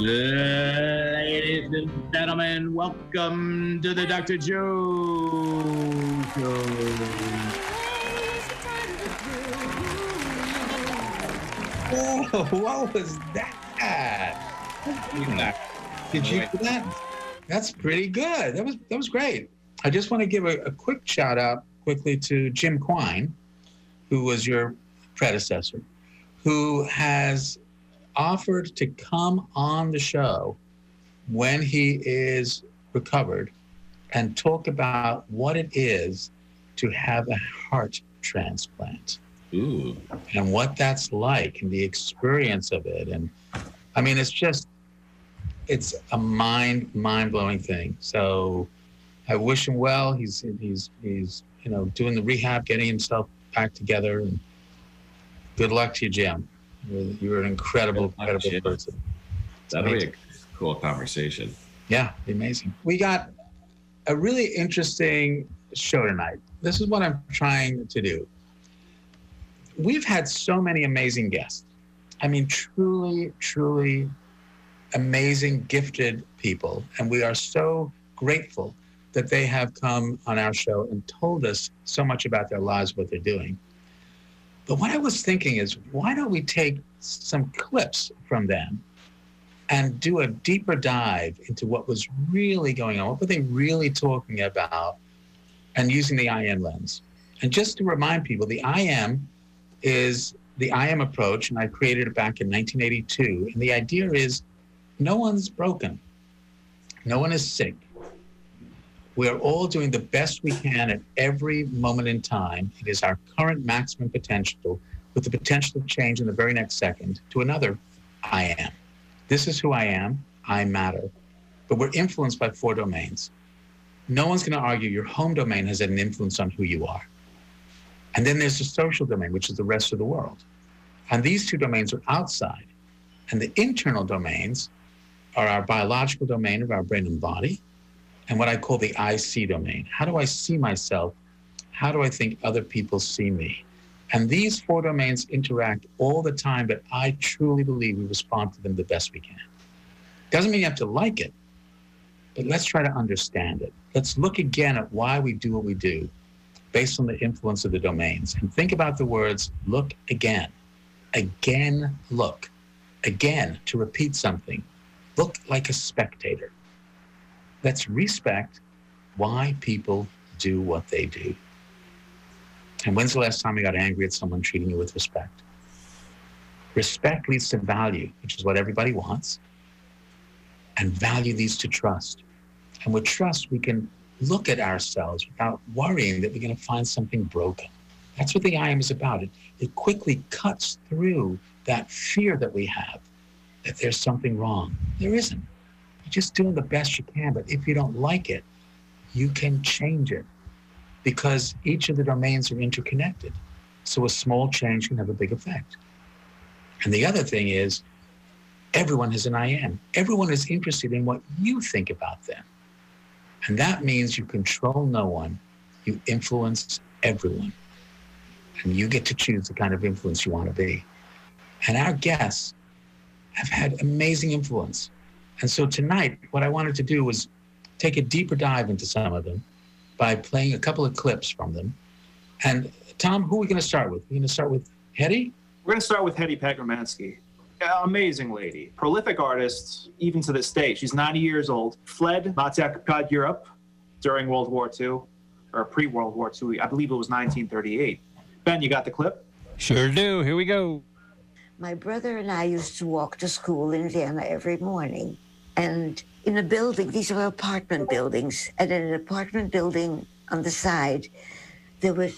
Ladies and gentlemen, welcome to the Dr. Joe Show. Whoa, what was that? Did you do that? That's pretty good. That was that was great. I just want to give a, a quick shout out quickly to Jim Quine, who was your predecessor, who has offered to come on the show when he is recovered and talk about what it is to have a heart transplant. Ooh. and what that's like and the experience of it. And i mean it's just it's a mind mind blowing thing. So i wish him well. He's he's he's you know doing the rehab getting himself back together. And good luck to you jim you're, an incredible incredible Jim. person That'll be a cool conversation. yeah, be amazing. We got a really interesting show tonight. This is what I'm trying to do. We've had so many amazing guests. I mean, truly, truly amazing, gifted people. And we are so grateful that they have come on our show and told us so much about their lives, what they're doing. But what I was thinking is, why don't we take some clips from them and do a deeper dive into what was really going on. What were they really talking about? And using the IM lens. And just to remind people, the IM is the IM approach, and I created it back in 1982. And the idea is no one's broken, no one is sick. We are all doing the best we can at every moment in time. It is our current maximum potential with the potential to change in the very next second to another I am. This is who I am. I matter. But we're influenced by four domains. No one's going to argue your home domain has had an influence on who you are. And then there's the social domain, which is the rest of the world. And these two domains are outside. And the internal domains are our biological domain of our brain and body, and what I call the I see domain. How do I see myself? How do I think other people see me? And these four domains interact all the time, but I truly believe we respond to them the best we can. Doesn't mean you have to like it, but let's try to understand it. Let's look again at why we do what we do based on the influence of the domains. And think about the words look again, again, look, again, to repeat something. Look like a spectator. Let's respect why people do what they do. And when's the last time you got angry at someone treating you with respect? Respect leads to value, which is what everybody wants. And value leads to trust. And with trust, we can look at ourselves without worrying that we're going to find something broken. That's what the I am is about. It, it quickly cuts through that fear that we have that there's something wrong. There isn't. Just doing the best you can. But if you don't like it, you can change it because each of the domains are interconnected. So a small change can have a big effect. And the other thing is, everyone has an I am. Everyone is interested in what you think about them. And that means you control no one, you influence everyone. And you get to choose the kind of influence you want to be. And our guests have had amazing influence. And so tonight, what I wanted to do was take a deeper dive into some of them by playing a couple of clips from them. And Tom, who are we going to start with? We're going to start with Hedy? We're going to start with Hedy Pagremanski. Amazing lady, prolific artist, even to this day. She's 90 years old, fled Nazi occupied Europe during World War II, or pre World War II. I believe it was 1938. Ben, you got the clip? Sure do. Here we go. My brother and I used to walk to school in Vienna every morning. And in a building, these were apartment buildings, and in an apartment building on the side, there were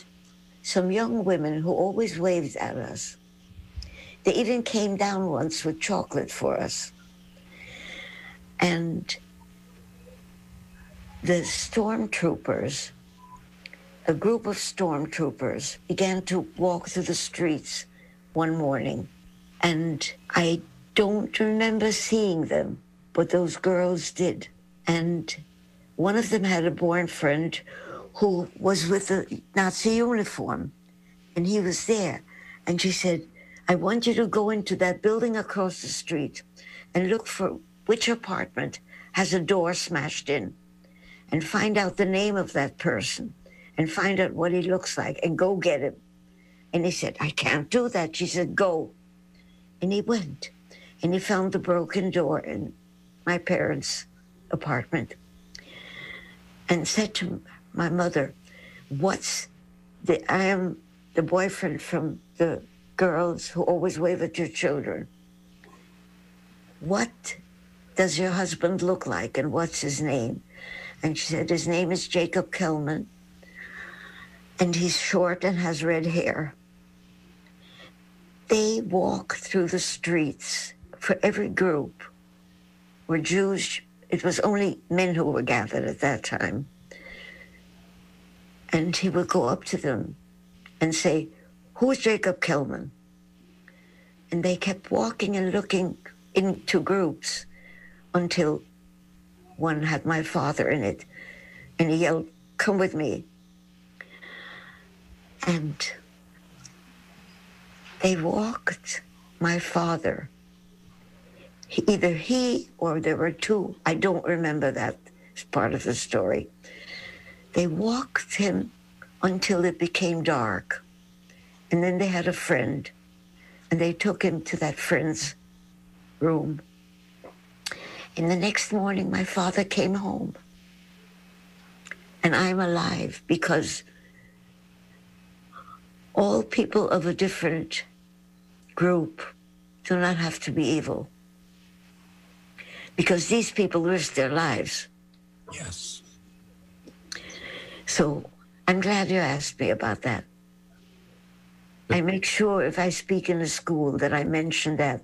some young women who always waved at us. They even came down once with chocolate for us. And the stormtroopers, a group of stormtroopers, began to walk through the streets one morning. And I don't remember seeing them, but those girls did. And one of them had a boyfriend who was with the Nazi uniform, and he was there. And she said, I want you to go into that building across the street and look for which apartment has a door smashed in and find out the name of that person and find out what he looks like and go get him. And he said, I can't do that. She said, Go. And he went and he found the broken door in my parents' apartment and said to my mother, What's the, I am the boyfriend from the girls who always wave at your children. What does your husband look like and what's his name? And she said, His name is Jacob Kellman, and he's short and has red hair. They walk through the streets for every group were Jews. It was only men who were gathered at that time. And he would go up to them and say, Who's Jacob Kellman? And they kept walking and looking into groups until one had my father in it. And he yelled, Come with me. And they walked my father. He, either he or there were two, I don't remember that part of the story. They walked him until it became dark. And then they had a friend, and they took him to that friend's room. And the next morning, my father came home. And I'm alive because all people of a different group do not have to be evil. Because these people risked their lives. Yes. So I'm glad you asked me about that. I make sure if I speak in a school that I mention that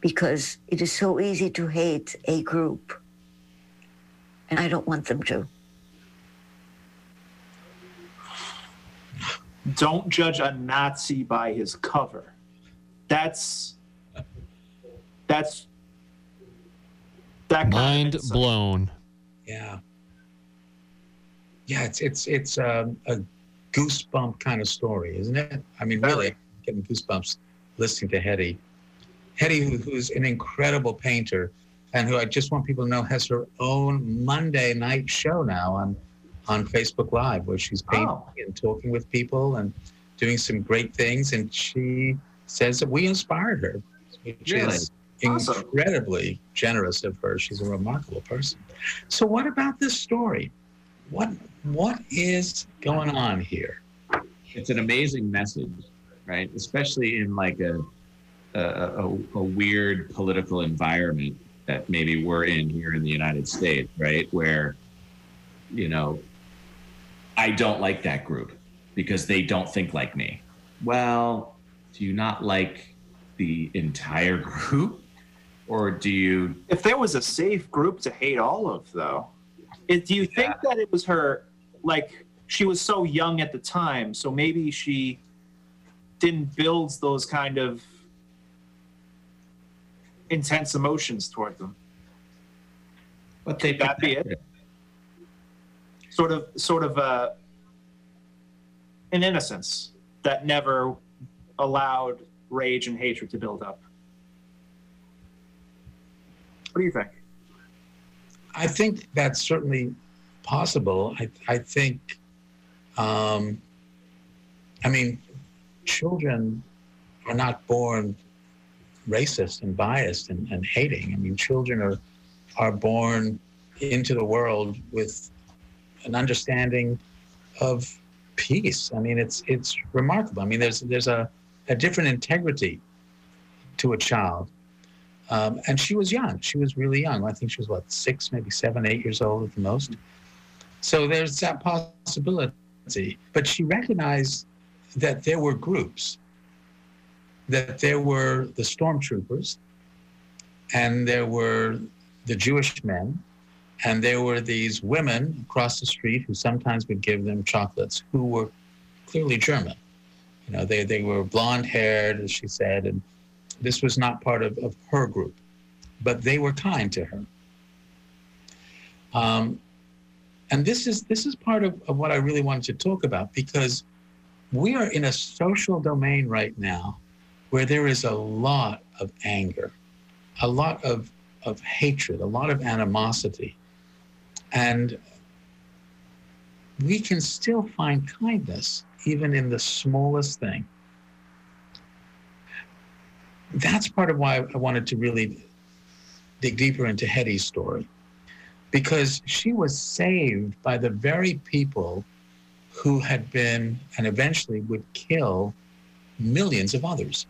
because it is so easy to hate a group. And I don't want them to. Don't judge a Nazi by his cover. That's that's that kind of Mind blown. Yeah. Yeah, it's it's it's um, a goosebump kind of story, isn't it? I mean, really, getting goosebumps listening to Hedy. Hedy, who, who's an incredible painter, and who I just want people to know has her own Monday night show now on on Facebook Live, where she's painting Oh. and talking with people and doing some great things. And she says that we inspired her, which Really? is Awesome. incredibly generous of her. She's a remarkable person. So, what about this story? What what is going on here? it's an amazing message, right? Especially in like a a, a, a weird political environment that maybe we're in here in the United States, right? Where, you know, I don't like that group because they don't think like me. Well, do you not like the entire group, or do you? If there was a safe group to hate all of, though, it, do you think that it was her? Like she was so young at the time, so maybe she didn't build those kind of intense emotions toward them. But they that be it? Sort of, sort of uh, an innocence that never allowed rage and hatred to build up. What do you think? I think that's certainly possible. I, I think, um, I mean, children are not born racist and biased and, and hating. I mean, children are are born into the world with an understanding of peace. I mean, it's it's remarkable. I mean, there's there's a, a different integrity to a child. Um, and she was young. She was really young. I think she was what six, maybe seven, eight years old at the most. So there's that possibility. But she recognized that there were groups, that there were the stormtroopers, and there were the Jewish men, And there were these women across the street who sometimes would give them chocolates who were clearly German. You know, they, they were blonde haired, as she said, and this was not part of, of her group, but they were kind to her. Um, and this is this is part of, of what I really wanted to talk about because we are in a social domain right now where there is a lot of anger, a lot of, of hatred, a lot of animosity. And we can still find kindness even in the smallest thing. That's part of why I wanted to really dig deeper into Hedy's story, because she was saved by the very people who had been and eventually would kill millions of others.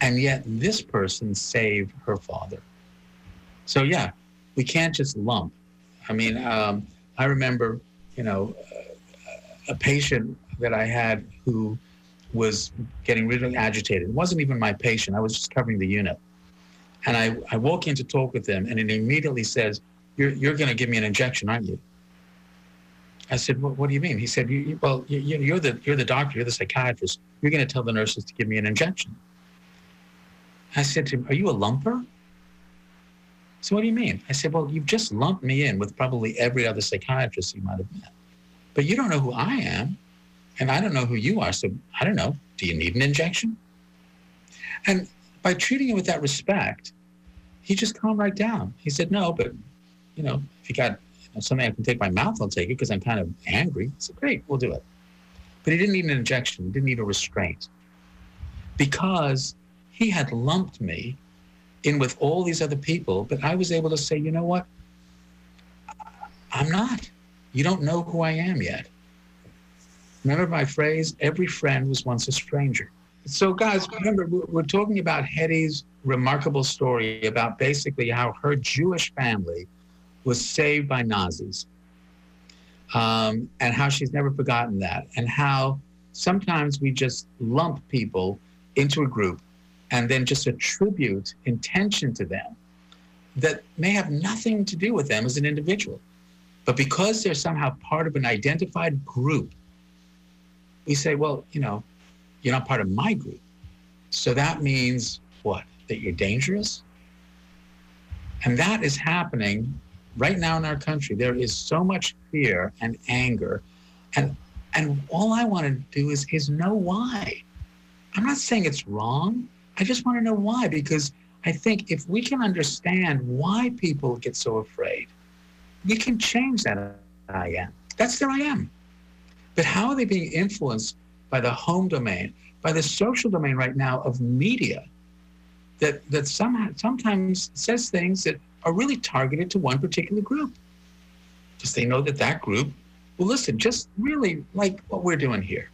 And yet this person saved her father. So, yeah, we can't just lump. I mean, um, I remember, you know, a patient that I had who was getting really agitated. It wasn't even my patient, I was just covering the unit. And I, I walk in to talk with him, and he immediately says, You're, you're going to give me an injection, aren't you? I said, well, what do you mean? He said, you, well, you, are the, you're the doctor, you're the psychiatrist. You're going to tell the nurses to give me an injection. I said to him, are you a lumper? So what do you mean? I said, well, you've just lumped me in with probably every other psychiatrist you might have met. But you don't know who I am, and I don't know who you are. So I don't know. Do you need an injection? And by treating him with that respect, he just calmed right down. He said, no, but, you know, if you got something I can take my mouth, I'll take it because I'm kind of angry. I said, great, we'll do it. But he didn't need an injection. He didn't need a restraint because he had lumped me in with all these other people. But I was able to say, you know what? I'm not. You don't know who I am yet. Remember my phrase? Every friend was once a stranger. So, guys, remember, we're talking about Hedy's remarkable story about basically how her Jewish family was saved by Nazis, um, and how she's never forgotten that, and how sometimes we just lump people into a group and then just attribute intention to them that may have nothing to do with them as an individual. But because they're somehow part of an identified group, we say, well, you know, you're not part of my group. So that means what? That you're dangerous? And that is happening right now in our country, there is so much fear and anger. And and all I want to do is is know why. I'm not saying it's wrong. I just want to know why because I think if we can understand why people get so afraid, we can change that I am. That's their I am. But how are they being influenced by the home domain, by the social domain right now of media that that somehow sometimes says things that are really targeted to one particular group. Because they know that that group will listen, just really like what we're doing here.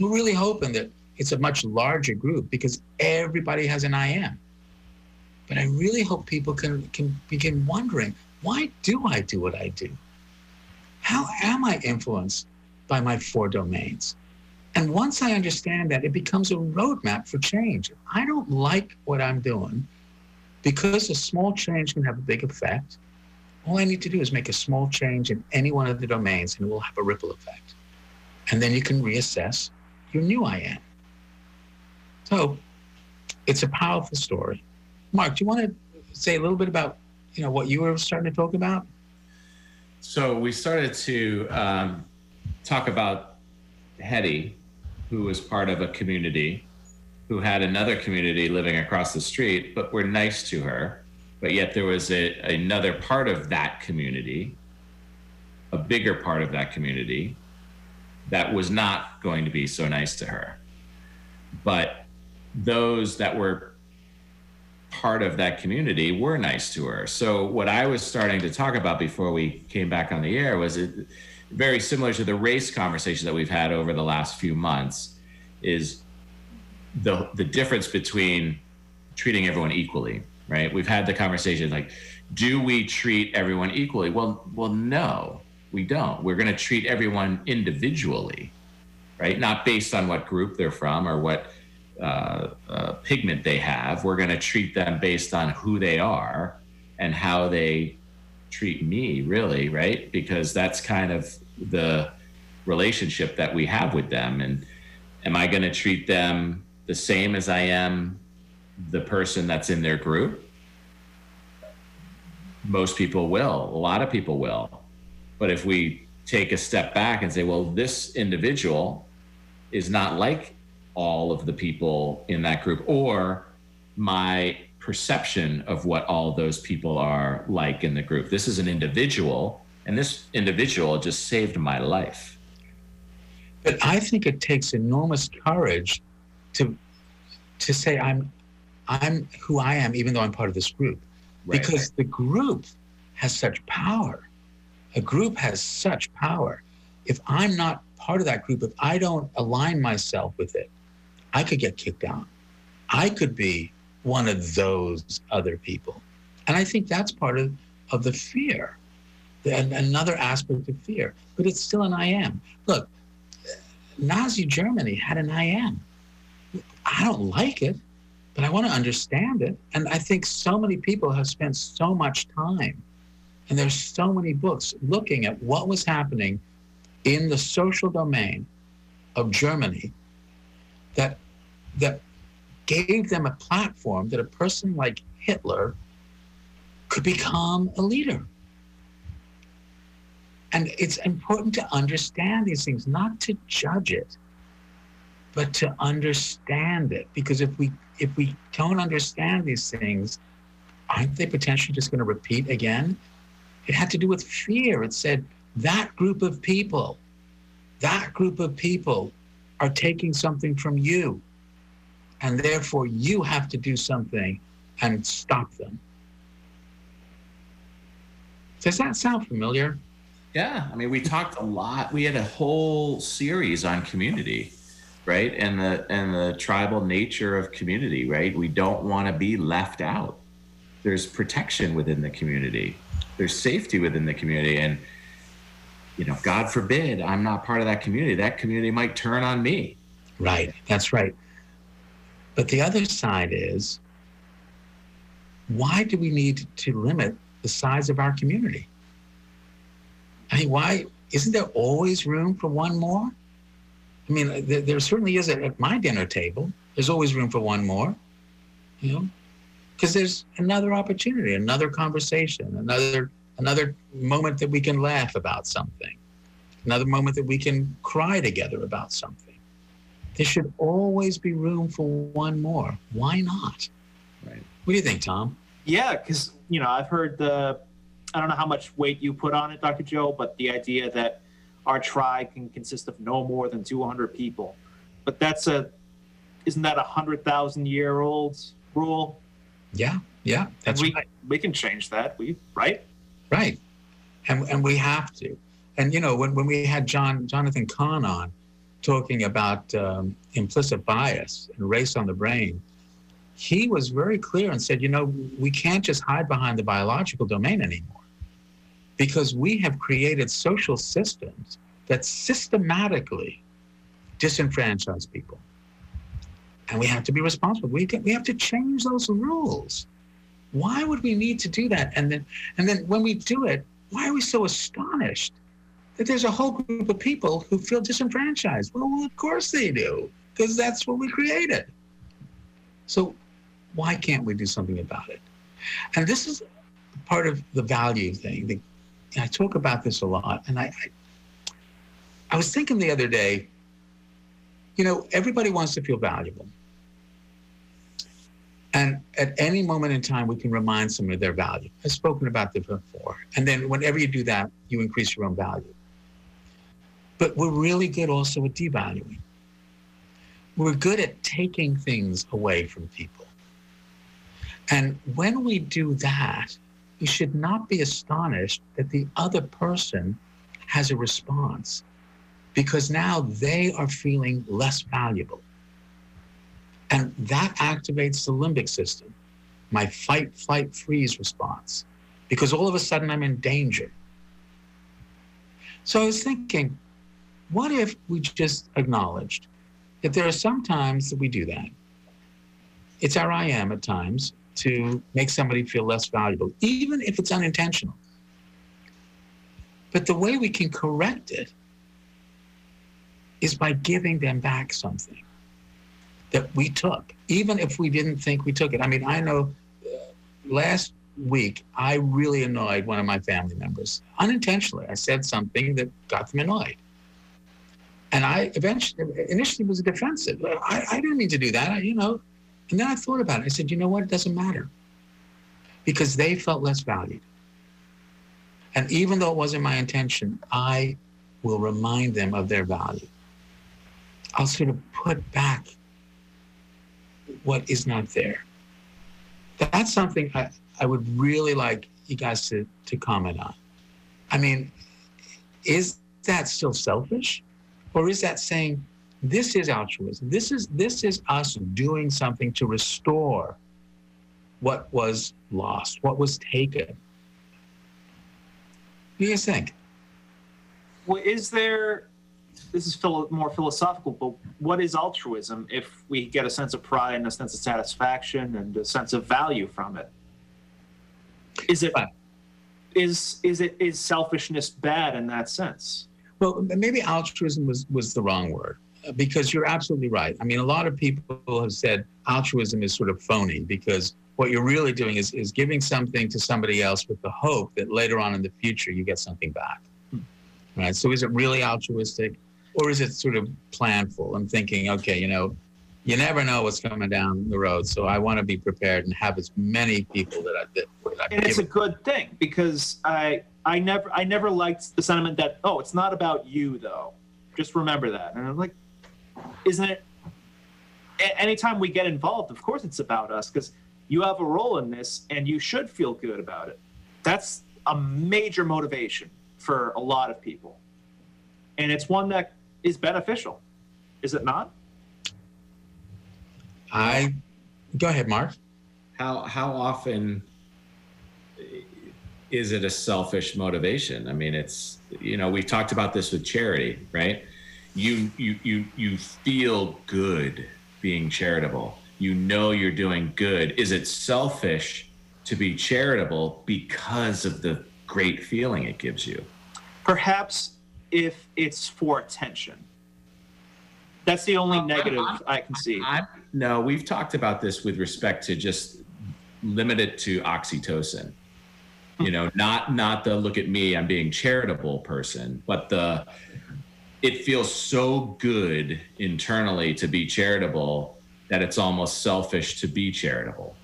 We're really hoping that it's a much larger group because everybody has an I am. But I really hope people can, can begin wondering why do I do what I do? How am I influenced by my four domains? And once I understand that, it becomes a roadmap for change. I don't like what I'm doing because a small change can have a big effect, all I need to do is make a small change in any one of the domains and it will have a ripple effect. And then you can reassess your new I am. So it's a powerful story. Mark, do you want to say a little bit about you know what you were starting to talk about? So we started to um, talk about Hedy, who was part of a community who had another community living across the street, but were nice to her. But yet there was a, another part of that community, a bigger part of that community, that was not going to be so nice to her. But those that were part of that community were nice to her. So what I was starting to talk about before we came back on the air was it, very similar to the race conversation that we've had over the last few months is the the difference between treating everyone equally, right? We've had the conversation like, do we treat everyone equally? Well, well, no, we don't. We're going to treat everyone individually, right? Not based on what group they're from or what uh, uh, pigment they have. We're going to treat them based on who they are and how they treat me, really, right? Because that's kind of the relationship that we have with them. And am I going to treat them the same as I am the person that's in their group? Most people will, a lot of people will. But if we take a step back and say, well, this individual is not like all of the people in that group, or my perception of what all those people are like in the group. This is an individual, and this individual just saved my life. But I think it takes enormous courage to to say I'm I'm who I am, even though I'm part of this group, right. because the group has such power. A group has such power. If I'm not part of that group, if I don't align myself with it, I could get kicked out. I could be one of those other people. And I think that's part of, of the fear, and another aspect of fear. But it's still an I am. Look, Nazi Germany had an I am. I don't like it, but I want to understand it. And I think so many people have spent so much time, and there's so many books looking at what was happening in the social domain of Germany that that gave them a platform that a person like Hitler could become a leader. And it's important to understand these things, not to judge it, but to understand it. Because if we if we don't understand these things, aren't they potentially just going to repeat again? It had to do with fear. It said that group of people, that group of people are taking something from you. And therefore, you have to do something and stop them. Does that sound familiar? Yeah. I mean, we talked a lot. We had a whole series on community, right? And the and the tribal nature of community, right? We don't want to be left out. There's protection within the community. There's safety within the community. And you know, God forbid I'm not part of that community. That community might turn on me. Right. That's right. But the other side is why do we need to limit the size of our community? I mean, why isn't there always room for one more? I mean, there, there certainly is at my dinner table. There's always room for one more, you know, because there's another opportunity, another conversation, another another moment that we can laugh about something, another moment that we can cry together about something. There should always be room for one more. Why not? Right. What do you think, Tom? Yeah, because you know I've heard the I don't know how much weight you put on it, Dr. Joe, but the idea that our tribe can consist of no more than 200 people. But that's a isn't that a hundred thousand year old rule? Yeah, yeah, that's we, right. We can change that. We right? Right, and and we have to. And you know when when we had John Jonathan Kahn on, talking about um, implicit bias and race on the brain, he was very clear and said, you know, we can't just hide behind the biological domain anymore because we have created social systems that systematically disenfranchise people. And we have to be responsible. We, get, we have to change those rules. Why would we need to do that? And then, and then when we do it, why are we so astonished that there's a whole group of people who feel disenfranchised. Well, of course they do, because that's what we created. So why can't we do something about it? And this is part of the value thing. I talk about this a lot, and I, I, I was thinking the other day. You know, everybody wants to feel valuable. And at any moment in time, we can remind someone of their value. I've spoken about this before. And then whenever you do that, you increase your own value. But we're really good also at devaluing. We're good at taking things away from people. And when we do that, we should not be astonished that the other person has a response because now they are feeling less valuable. And that activates the limbic system, my fight, flight, freeze response, because all of a sudden I'm in danger. So I was thinking, what if we just acknowledged that there are some times that we do that? It's our I am at times to make somebody feel less valuable, even if it's unintentional. But the way we can correct it is by giving them back something that we took, even if we didn't think we took it. I mean, I know uh, last week I really annoyed one of my family members unintentionally. I said something that got them annoyed. And I eventually, initially was defensive. I, I didn't mean to do that, I, you know. And then I thought about it. I said, you know what? It doesn't matter because they felt less valued. And even though it wasn't my intention, I will remind them of their value. I'll sort of put back what is not there. That's something I, I would really like you guys to, to comment on. I mean, is that still selfish? Or is that saying this is altruism? This is this is us doing something to restore what was lost, what was taken. What do you think? Well, is there this is philo- more philosophical, but what is altruism if we get a sense of pride and a sense of satisfaction and a sense of value from it? Is it is is it is selfishness bad in that sense? Well, maybe altruism was was the wrong word uh, because you're absolutely right. I mean, a lot of people have said altruism is sort of phony because what you're really doing is is giving something to somebody else with the hope that later on in the future you get something back. Right? So is it really altruistic? or is it sort of planful? I'm thinking, okay, you know, you never know what's coming down the road, so I want to be prepared and have as many people that I did. And it's a good thing because I I never I never liked the sentiment that oh it's not about you though, just remember that. And I'm like, isn't it? Anytime we get involved, of course it's about us because you have a role in this and you should feel good about it. That's a major motivation for a lot of people, and it's one that is beneficial, is it not? I go ahead, Mark. How how often is it a selfish motivation? I mean, it's you know we've talked about this with charity, right? You you you you feel good being charitable. You know you're doing good. Is it selfish to be charitable because of the great feeling it gives you? Perhaps if it's for attention. That's the only negative I, I, I can see. I, no, we've talked about this with respect to just limit it to oxytocin. You know, not not the look at me, I'm being charitable person, but the it feels so good internally to be charitable that it's almost selfish to be charitable.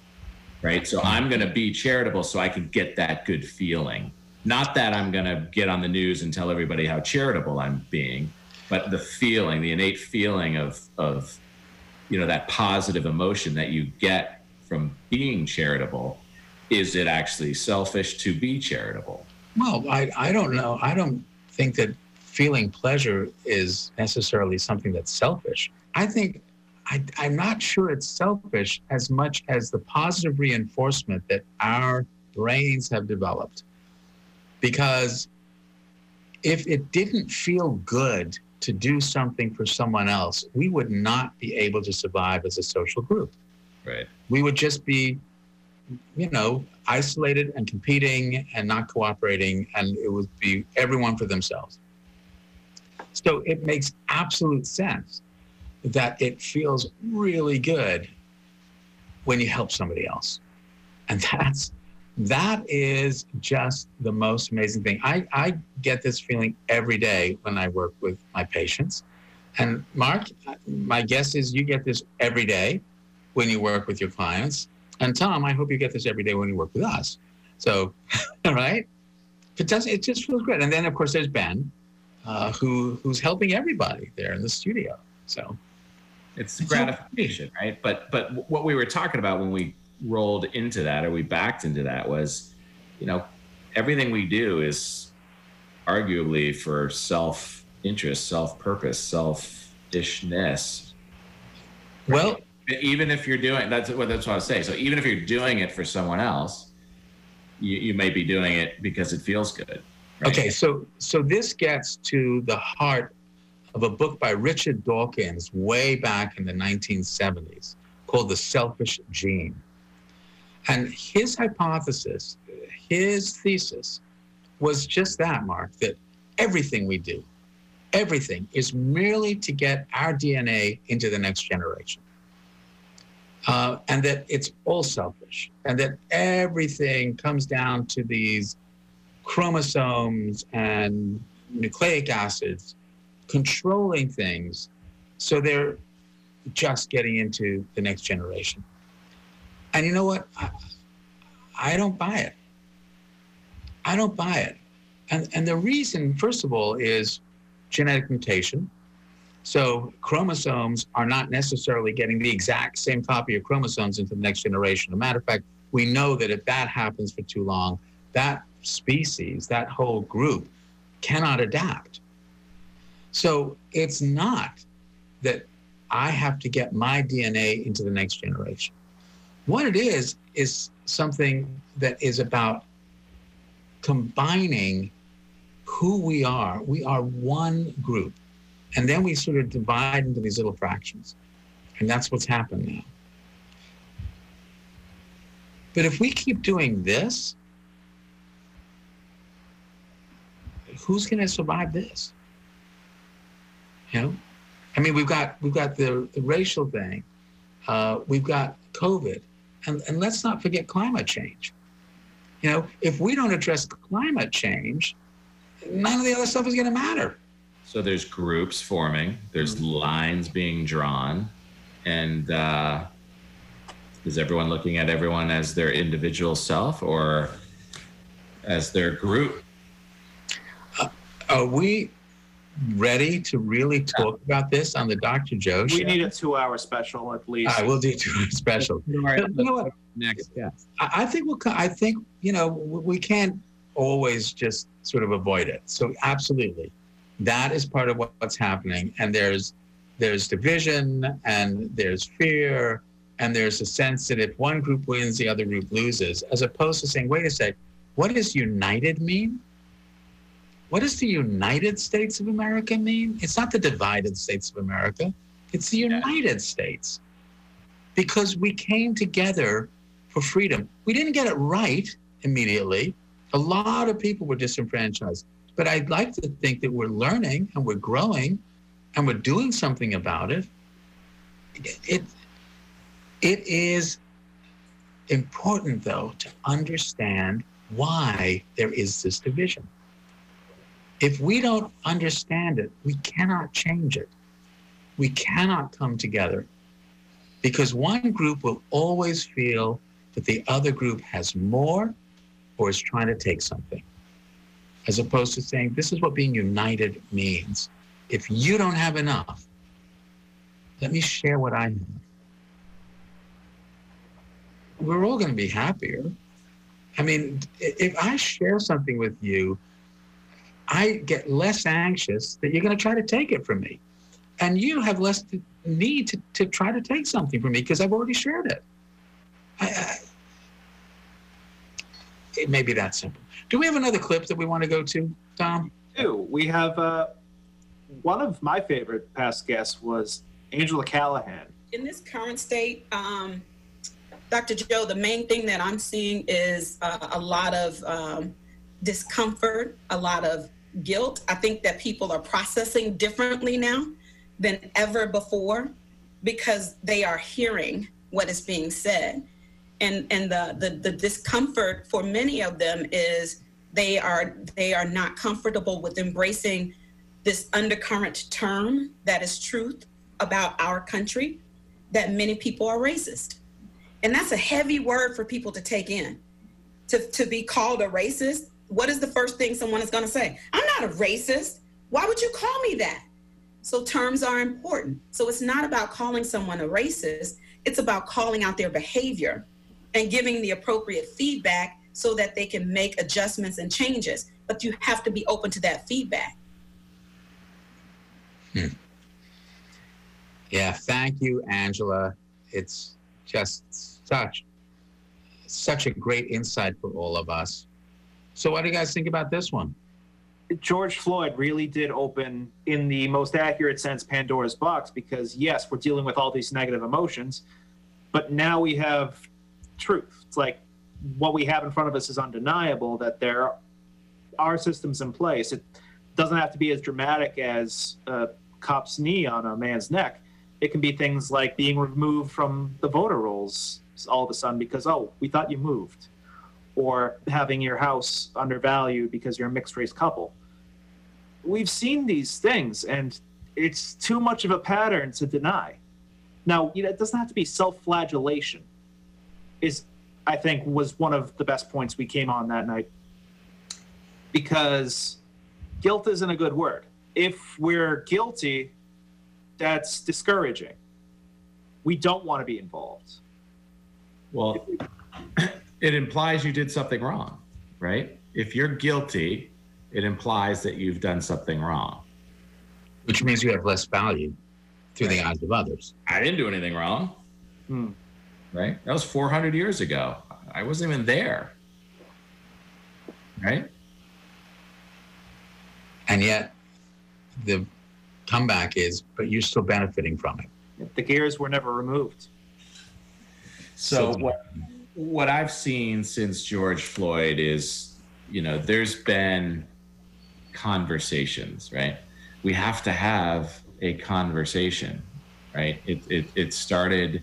Right? So I'm going to be charitable so I can get that good feeling. Not that I'm going to get on the news and tell everybody how charitable I'm being, but the feeling, the innate feeling of of you know that positive emotion that you get from being charitable, is it actually selfish to be charitable? Well, I I don't know. I don't think that feeling pleasure is necessarily something that's selfish. I think I, I'm not sure it's selfish as much as the positive reinforcement that our brains have developed. Because if it didn't feel good to do something for someone else, we would not be able to survive as a social group. Right. We would just be, you know, isolated and competing and not cooperating, and it would be everyone for themselves. So it makes absolute sense that it feels really good when you help somebody else. And that's that is just the most amazing thing. I, I get this feeling every day when I work with my patients. And Mark, my guess is you get this every day when you work with your clients. And Tom, I hope you get this every day when you work with us. So, right? It does. It just feels great. And then, of course, there's Ben, uh, who who's helping everybody there in the studio. So, it's gratification, right? But but what we were talking about when we rolled into that or we backed into that was, you know, everything we do is arguably for self interest, self purpose, selfishness. Well, even if you're doing that's what that's what I was saying. So even if you're doing it for someone else, you, you may be doing it because it feels good. Right? Okay, so so this gets to the heart of a book by Richard Dawkins way back in the 1970s called The Selfish Gene. And his hypothesis, his thesis, was just that, Mark, that everything we do, everything is merely to get our DNA into the next generation. Uh, and that it's all selfish, and that everything comes down to these chromosomes and nucleic acids controlling things so they're just getting into the next generation. And you know what? I, I don't buy it. I don't buy it. And, and the reason, first of all, is genetic mutation. So chromosomes are not necessarily getting the exact same copy of chromosomes into the next generation. As a matter of fact, we know that if that happens for too long, that species, that whole group, cannot adapt. So it's not that I have to get my DNA into the next generation. What it is, is something that is about combining who we are. We are one group. And then we sort of divide into these little fractions. And that's what's happened now. But if we keep doing this, who's going to survive this? You know, I mean, we've got we've got the, the racial thing, uh, we've got COVID, and, and let's not forget climate change. You know, if we don't address climate change, none of the other stuff is going to matter. So there's groups forming, there's mm-hmm. lines being drawn, and uh, is everyone looking at everyone as their individual self or as their group? Uh, are we ready to really talk about this on the Dr. Joe show? We need a two-hour special at least. I will do two-hour special. you know what? Next, yeah. I, I think we'll. I think you know we can't always just sort of avoid it. So absolutely, that is part of what's happening. And there's there's division and there's fear and there's a sense that if one group wins, the other group loses, as opposed to saying, wait a sec, what does united mean? What does the United States of America mean? It's not the divided States of America, it's the United States. Because we came together for freedom. We didn't get it right immediately. A lot of people were disenfranchised. But I'd like to think that we're learning and we're growing and we're doing something about it. It, it, it is important, though, to understand why there is this division. If we don't understand it, we cannot change it. We cannot come together because one group will always feel that the other group has more or is trying to take something, as opposed to saying, This is what being united means. If you don't have enough, let me share what I have. We're all going to be happier. I mean, if I share something with you I get less anxious that you're going to try to take it from me. And you have less need to, to try to take something from me because I've already shared it. I, I, it may be that simple. Do we have another clip that we want to go to, Tom? We do. We have uh, one of my favorite past guests was Angela Callahan. In this current state, um, Dr. Joe, the main thing that I'm seeing is uh, a lot of um, discomfort, a lot of guilt. I think that people are processing differently now than ever before because they are hearing what is being said. And and the, the the discomfort for many of them is they are they are not comfortable with embracing this undercurrent term that is truth about our country that many people are racist. And that's a heavy word for people to take in. To, to be called a racist what is the first thing someone is going to say? I'm not a racist. Why would you call me that? So terms are important. So it's not about calling someone a racist, it's about calling out their behavior and giving the appropriate feedback so that they can make adjustments and changes. But you have to be open to that feedback. Hmm. Yeah, thank you, Angela. It's just such such a great insight for all of us. So, what do you guys think about this one? George Floyd really did open, in the most accurate sense, Pandora's box because, yes, we're dealing with all these negative emotions, but now we have truth. It's like what we have in front of us is undeniable that there our systems in place. It doesn't have to be as dramatic as a cop's knee on a man's neck. It can be things like being removed from the voter rolls all of a sudden because, oh, we thought you moved, or having your house undervalued because you're a mixed race couple. We've seen these things, and it's too much of a pattern to deny. Now, you know, it doesn't have to be self flagellation, is I think was one of the best points we came on that night. Because guilt isn't a good word. If we're guilty, that's discouraging. We don't want to be involved. Well, it implies you did something wrong, right? If you're guilty, it implies that you've done something wrong. Which means you have less value through the eyes of others. I didn't do anything wrong. Hmm. Right? That was 400 years ago. I wasn't even there. Right? And yet, the comeback is, but you're still benefiting from it. The gears were never removed. So, So- what what I've seen since George Floyd is, you know, there's been conversations, right? We have to have a conversation, right? It it, it started,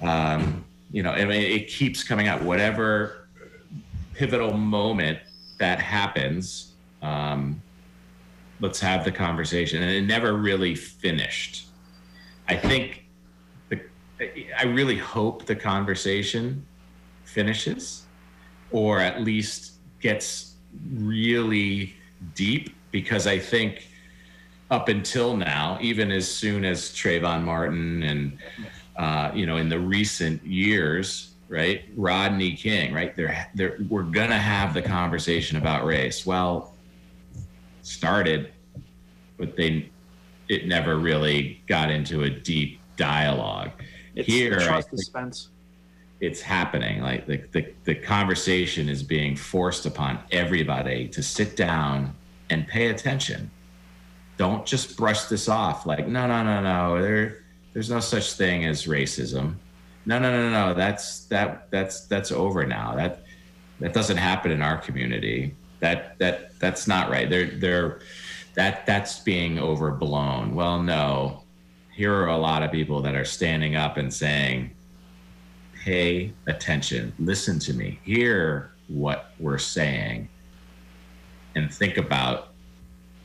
um, you know, it keeps coming out. Whatever pivotal moment that happens, um, let's have the conversation, and it never really finished. I think I really hope the conversation finishes or at least gets really deep because I think up until now, even as soon as Trayvon Martin and uh, you know in the recent years, right, Rodney King, right, they're, they're, we're gonna have the conversation about race. Well, started, but they it never really got into a deep dialogue. It's Here, trust dispense. it's happening. Like the, the, the conversation is being forced upon everybody to sit down and pay attention. Don't just brush this off like, no, no, no, no. There, there's no such thing as racism. No, no, no, no, no. That's that that's that's over now. That that doesn't happen in our community. That that that's not right. They're they're that that's being overblown. Well, no. Here are a lot of people that are standing up and saying, pay attention, listen to me, hear what we're saying, and think about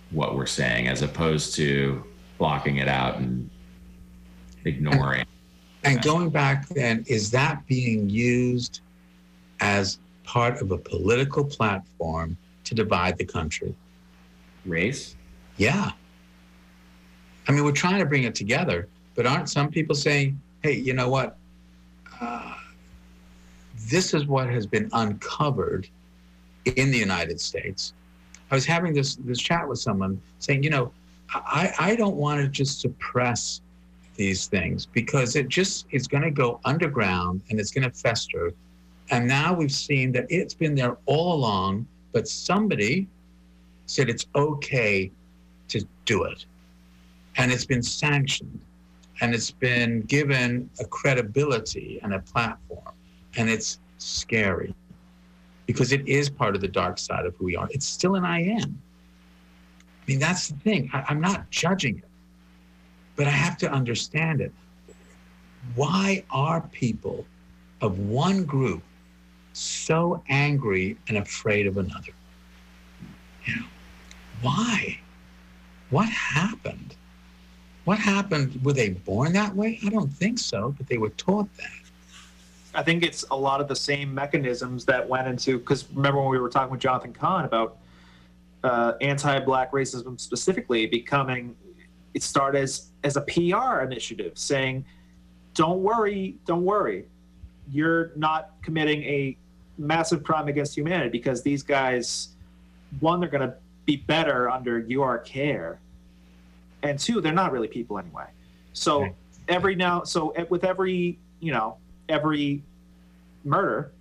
what we're saying as opposed to blocking it out and ignoring. And going back then, is that being used as part of a political platform to divide the country? Race? Yeah. I mean, we're trying to bring it together, but aren't some people saying, hey, you know what? Uh, this is what has been uncovered in the United States. I was having this, this chat with someone saying, you know, I, I don't want to just suppress these things because it just is going to go underground and it's going to fester. And now we've seen that it's been there all along, but somebody said it's okay to do it. And it's been sanctioned and it's been given a credibility and a platform. And it's scary because it is part of the dark side of who we are. It's still an I am. I mean, that's the thing. I, I'm not judging it, but I have to understand it. Why are people of one group so angry and afraid of another? You know, why? What happened? What happened? Were they born that way? I don't think so, but they were taught that. I think it's a lot of the same mechanisms that went into because remember when we were talking with Jonathan Kahn about uh, anti-black racism specifically becoming it started as as a PR initiative saying, "Don't worry, don't worry, you're not committing a massive crime against humanity because these guys, one, they're going to be better under your care, and two, they're not really people anyway. So Right. every now, so with every you know every murder,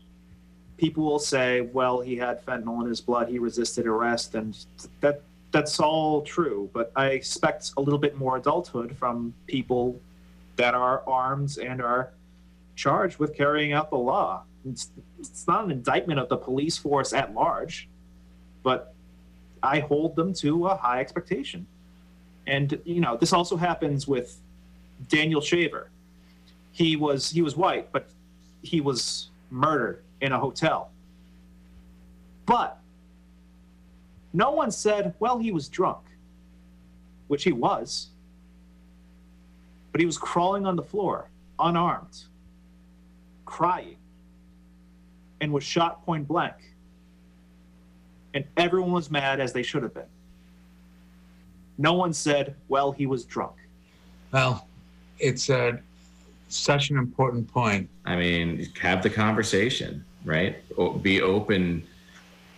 people will say, "Well, he had fentanyl in his blood. He resisted arrest," and that that's all true. But I expect a little bit more adulthood from people that are armed and are charged with carrying out the law. It's, it's not an indictment of the police force at large. but I hold them to a high expectation. And you know, this also happens with Daniel Shaver. He was he was white, but he was murdered in a hotel. But no one said, well, he was drunk, which he was. But he was crawling on the floor, unarmed, crying, and was shot point blank. And everyone was mad as they should have been. No one said, well, he was drunk. Well, it's a, such an important point. I mean, have the conversation, right? Be open,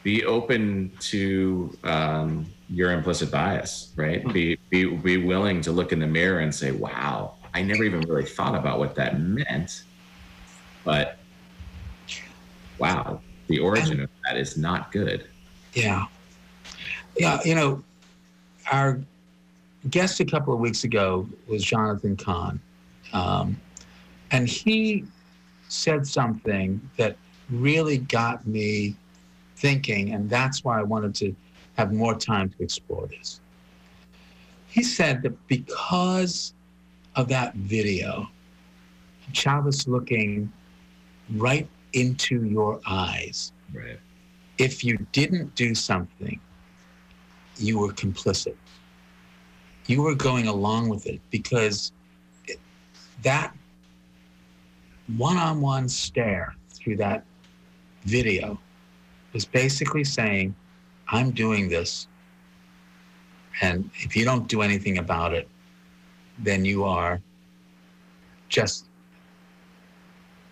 be open to um, your implicit bias, right? Be be be willing to look in the mirror and say, "Wow, I never even really thought about what that meant," but wow, the origin of that is not good. Yeah. Yeah, you know, our guest a couple of weeks ago was Jonathan Kahn. Um, and he said something that really got me thinking, and that's why I wanted to have more time to explore this. He said that because of that video, Chavez looking right into your eyes, Right. if you didn't do something, you were complicit. You were going along with it because that one on one stare through that video was basically saying, I'm doing this. And if you don't do anything about it, then you are just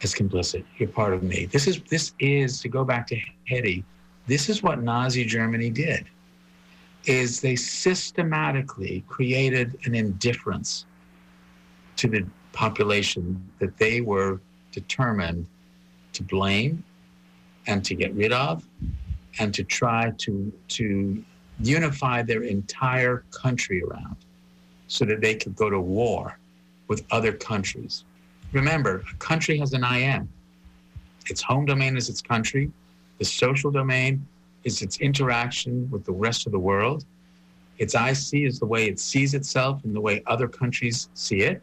as complicit. You're part of me. This is this is to go back to Hedy. This is what Nazi Germany did. Is they systematically created an indifference to the population that they were determined to blame and to get rid of and to try to to unify their entire country around so that they could go to war with other countries. Remember, a country has an IM. Its home domain is its country. The social domain is its interaction with the rest of the world. Its IC is the way it sees itself and the way other countries see it.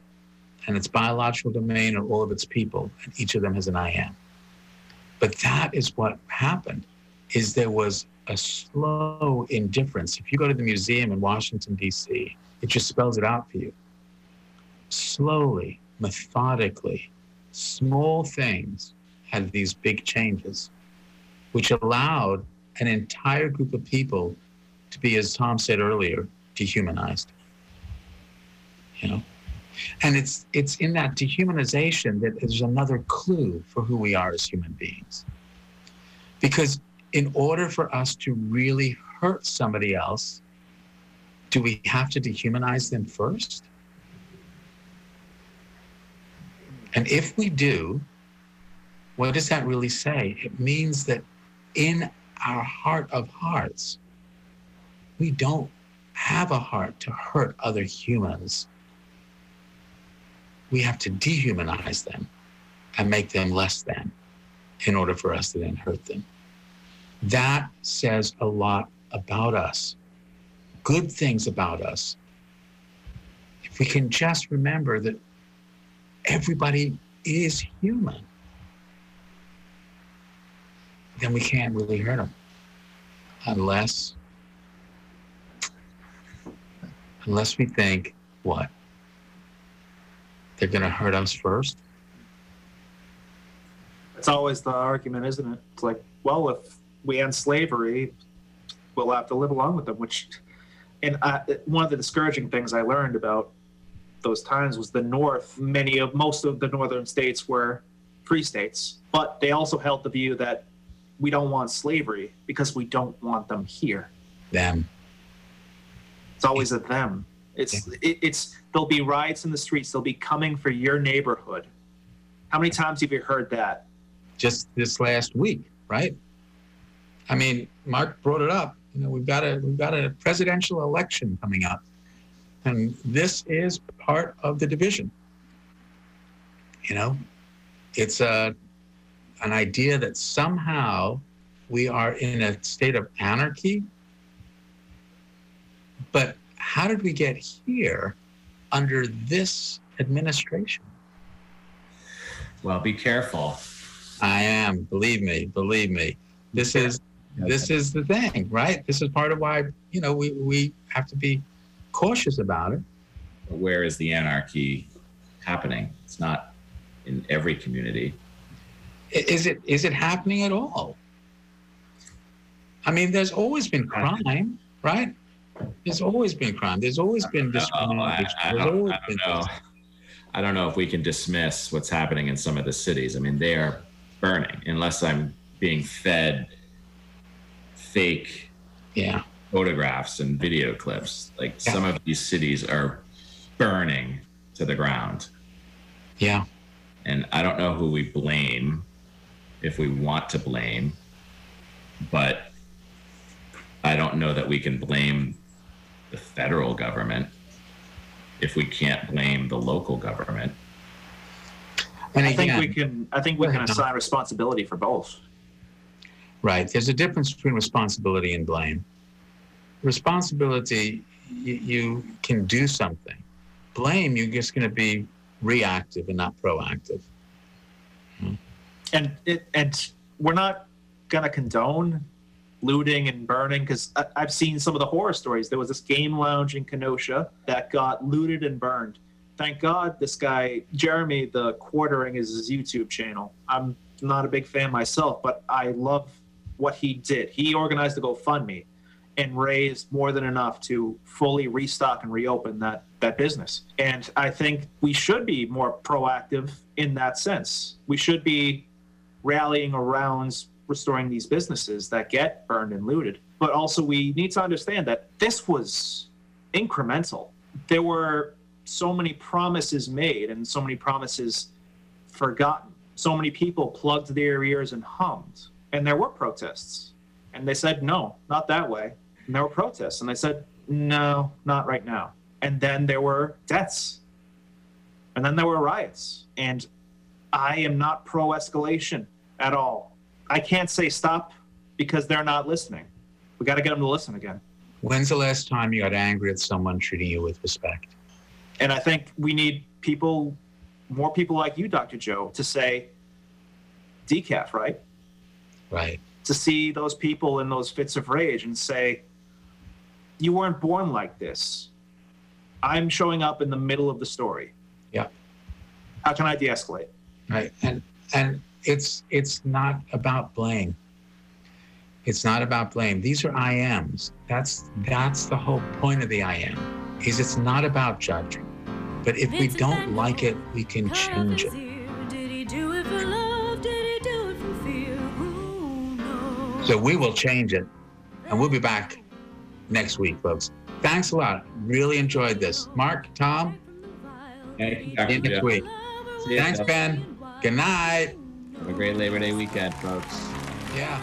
And its biological domain are all of its people, and each of them has an I am. But that is what happened, is there was a slow indifference. If you go to the museum in Washington, D.C., it just spells it out for you. Slowly, methodically, small things had these big changes, which allowed an entire group of people to be, as Tom said earlier, dehumanized. You know? And it's it's in that dehumanization that there's another clue for who we are as human beings. Because in order for us to really hurt somebody else, do we have to dehumanize them first? And if we do, what does that really say? It means that in our heart of hearts, we don't have a heart to hurt other humans. We have to dehumanize them and make them less than in order for us to then hurt them. That says a lot about us, good things about us. If we can just remember that everybody is human, then we can't really hurt them unless unless we think what they're going to hurt us first It's always the argument, isn't it? It's like, well, if we end slavery, we'll have to live along with them. Which, and I, one of the discouraging things I learned about those times was the North. Many of most of the northern states were free states, but they also held the view that we don't want slavery because we don't want them here. them It's always a them. It's it, it's there'll be riots in the streets. They'll be coming for your neighborhood. How many times have you heard that? just this last week right i mean mark brought it up you know we've got a we've got a presidential election coming up and this is part of the division you know it's a an idea that somehow we are in a state of anarchy. But how did we get here under this administration? Well, be careful. I am. Believe me. Believe me. This is this is the thing, right? This is part of why you know we we have to be cautious about it. Where is the anarchy happening? It's not in every community. Is it is it happening at all? I mean, there's always been crime, right? There's always been crime. There's always been discrimination. I, I, There's don't, I don't know. I don't know if we can dismiss what's happening in some of the cities. I mean, they are burning unless I'm being fed fake Yeah. photographs and video clips. Like Yeah. some of these cities are burning to the ground. Yeah. And I don't know who we blame if we want to blame, but I don't know that we can blame the federal government if we can't blame the local government. And I think again, we can. I think we can assign responsibility for both. Right. There's a difference between responsibility and blame. Responsibility, you, you can do something. Blame, you're just going to be reactive and not proactive. Hmm. And it and we're not gonna condone looting and burning because I've seen some of the horror stories. There was this game lounge in Kenosha that got looted and burned. Thank God this guy Jeremy, the quartering, is his YouTube channel. I'm not a big fan myself, but I love what he did. He organized a GoFundMe and raised more than enough to fully restock and reopen that that business. And I think we should be more proactive in that sense. We should be rallying around restoring these businesses that get burned and looted. But also, we need to understand that this was incremental. There were so many promises made and so many promises forgotten. So many people plugged their ears and hummed. And there were protests. And they said, no, not that way. And there were protests. And they said, no, not right now. And then there were deaths. And then there were riots. And I am not pro escalation at all. I can't say stop because they're not listening. We got to get them to listen again. When's the last time you got angry at someone treating you with respect? And I think we need people, more people like you, Dr. Joe, to say decaf, right? Right. To see those people in those fits of rage and say, you weren't born like this. I'm showing up in the middle of the story. Yeah. How can I de escalate? Right. And and it's it's not about blame. It's not about blame. These are IMs. That's that's the whole point of the IM. Is it's not about judging. But if we don't like it, we can change it. So we will change it. And we'll be back next week, folks. Thanks a lot. Really enjoyed this. Mark, Tom, Thank you, see you next Joe. week. See ya, Thanks, Jeff. Ben. Good night. Have a great Labor Day weekend, folks. Yeah.